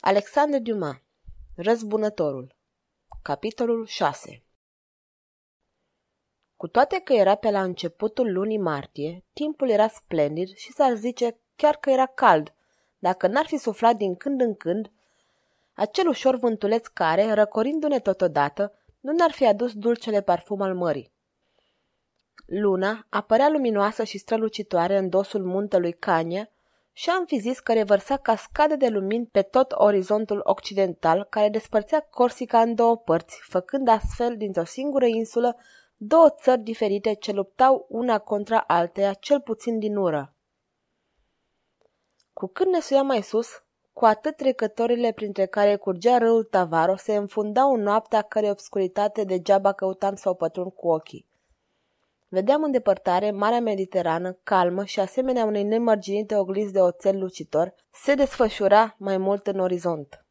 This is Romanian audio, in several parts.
Alexandre Dumas Răzbunătorul Capitolul 6 Cu toate că era pe la începutul lunii martie, timpul era splendid și s-ar zice chiar că era cald, dacă n-ar fi suflat din când în când acel ușor vântuleț care, răcorindu-ne totodată, nu ne-ar fi adus dulcele parfum al mării. Luna apărea luminoasă și strălucitoare în dosul muntelui Cania și am fi zis că revărsa cascade de lumini pe tot orizontul occidental care despărțea Corsica în două părți, făcând astfel dintr-o singură insulă două țări diferite ce luptau una contra alteia, cel puțin din ură. Cu când ne suia mai sus, cu atât trecătorile printre care curgea râul Tavaro se înfundau în noaptea care obscuritate degeaba căutam să o pătrund cu ochii. Vedeam în depărtare Marea Mediterană, calmă și asemenea unei nemărginite oglinzi de oțel lucitor, se desfășura mai mult în orizont.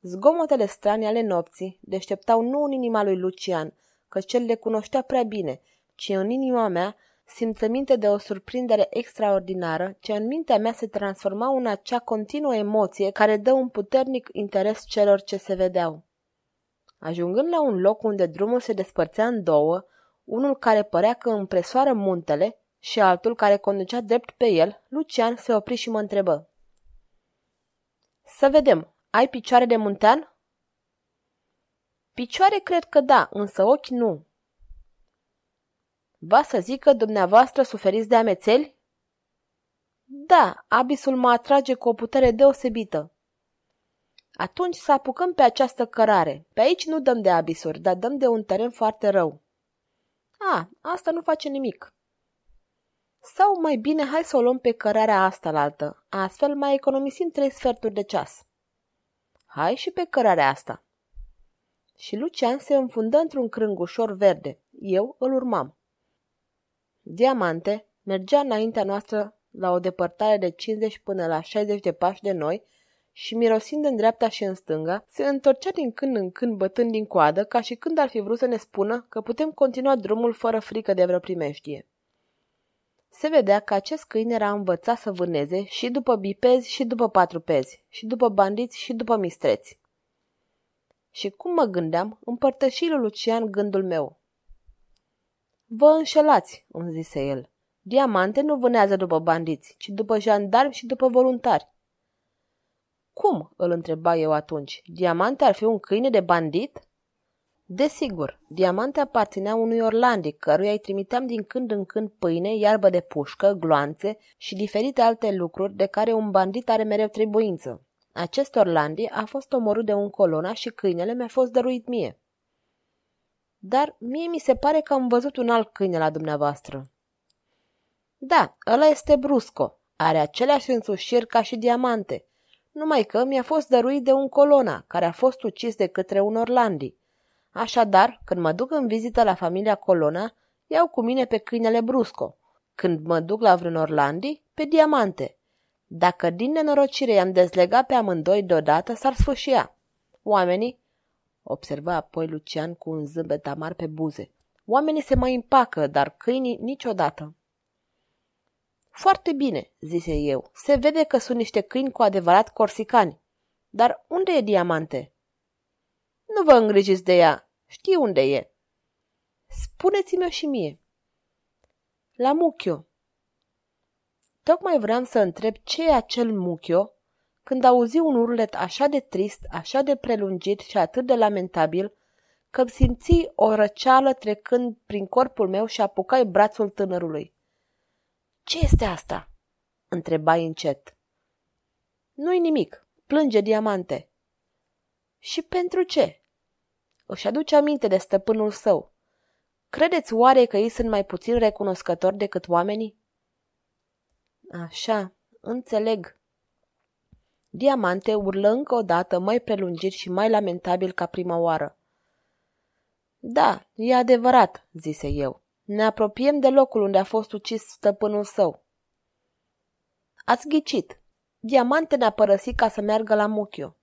Zgomotele strane ale nopții deșteptau nu în inima lui Lucian, că cel le cunoștea prea bine, ci în inima mea simțăminte de o surprindere extraordinară, ce în mintea mea se transforma în acea continuă emoție care dă un puternic interes celor ce se vedeau. Ajungând la un loc unde drumul se despărțea în două, unul care părea că împresoară muntele și altul care conducea drept pe el, Lucian se opri și mă întrebă. Să vedem, ai picioare de muntean? Picioare cred că da, însă ochi nu. Va să zic că dumneavoastră suferiți de amețeli? Da, abisul mă atrage cu o putere deosebită. Atunci să apucăm pe această cărare. Pe aici nu dăm de abisuri, dar dăm de un teren foarte rău. A, asta nu face nimic. Sau mai bine hai să o luăm pe cărarea asta la altă, astfel mai economisim trei sferturi de ceas. Hai și pe cărarea asta. Și Lucian se înfundă într-un crângușor verde. Eu îl urmam. Diamante mergea înaintea noastră la o depărtare de 50 până la 60 de pași de noi și, mirosind în dreapta și în stânga, se întorcea din când în când bătând din coadă, ca și când ar fi vrut să ne spună că putem continua drumul fără frică de vreo primeștie. Se vedea că acest câine era învățat să vâneze și după bipezi și după patrupezi, și după bandiți și după mistreți. Și cum mă gândeam, împărtăși lui Lucian gândul meu. Vă înșelați, îmi zise el. Diamante nu vânează după bandiți, ci după jandarmi și după voluntari. Cum? îl întreba eu atunci. Diamante ar fi un câine de bandit? Desigur, Diamante aparținea unui orlandic, căruia îi trimiteam din când în când pâine, iarbă de pușcă, gloanțe și diferite alte lucruri de care un bandit are mereu trebuință. Acest Orlandi a fost omorât de un colona și câinele mi-a fost dăruit mie. Dar mie mi se pare că am văzut un alt câine la dumneavoastră. Da, ăla este Brusco. Are aceleași însușiri ca și diamante, numai că mi-a fost dăruit de un colona, care a fost ucis de către un Orlandi. Așadar, când mă duc în vizită la familia Colona, iau cu mine pe câinele Brusco. Când mă duc la vreun Orlandi, pe diamante. Dacă din nenorocire i-am dezlegat pe amândoi deodată, s-ar sfâșia. Oamenii, observa apoi Lucian cu un zâmbet amar pe buze, oamenii se mai împacă, dar câinii niciodată. Foarte bine, zise eu. Se vede că sunt niște câini cu adevărat corsicani. Dar unde e diamante? Nu vă îngrijiți de ea. Știu unde e. Spuneți-mi-o și mie. La Muchio. Tocmai vreau să întreb ce e acel Muchio când auzi un urlet așa de trist, așa de prelungit și atât de lamentabil, că simți o răceală trecând prin corpul meu și apucai brațul tânărului. Ce este asta?" întrebai încet. Nu-i nimic. Plânge diamante." Și pentru ce?" Își aduce aminte de stăpânul său. Credeți oare că ei sunt mai puțin recunoscători decât oamenii? Așa, înțeleg. Diamante urlă încă o dată mai prelungit și mai lamentabil ca prima oară. Da, e adevărat, zise eu. Ne apropiem de locul unde a fost ucis stăpânul său. Ați ghicit. Diamante ne-a părăsit ca să meargă la Muchiu.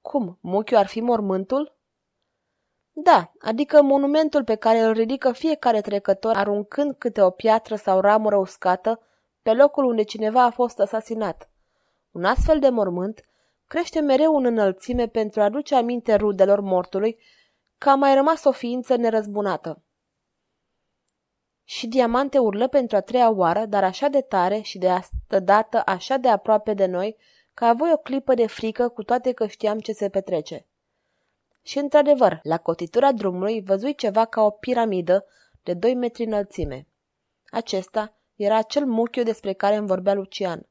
Cum? Muchiu ar fi mormântul? Da, adică monumentul pe care îl ridică fiecare trecător aruncând câte o piatră sau ramură uscată pe locul unde cineva a fost asasinat. Un astfel de mormânt crește mereu în înălțime pentru a aduce aminte rudelor mortului că a mai rămas o ființă nerăzbunată. Și Diamante urlă pentru a treia oară, dar așa de tare și de asta dată așa de aproape de noi, că avui o clipă de frică cu toate că știam ce se petrece. Și într-adevăr, la cotitura drumului văzui ceva ca o piramidă de doi metri înălțime. Acesta era acel muchiu despre care îmi vorbea Lucian.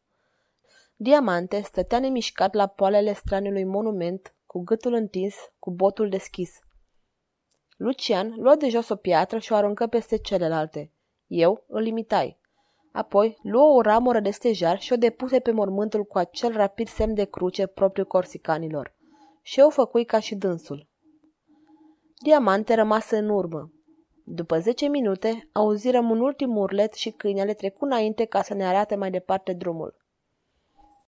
Diamante stătea nemișcat la poalele straniului monument, cu gâtul întins, cu botul deschis. Lucian luă de jos o piatră și o aruncă peste celelalte. Eu îl imitai. Apoi luă o ramură de stejar și o depuse pe mormântul cu acel rapid semn de cruce propriu corsicanilor. Și eu făcui ca și dânsul. Diamante rămasă în urmă. După zece minute, auzirăm un ultim urlet și câinele trecu înainte ca să ne arate mai departe drumul.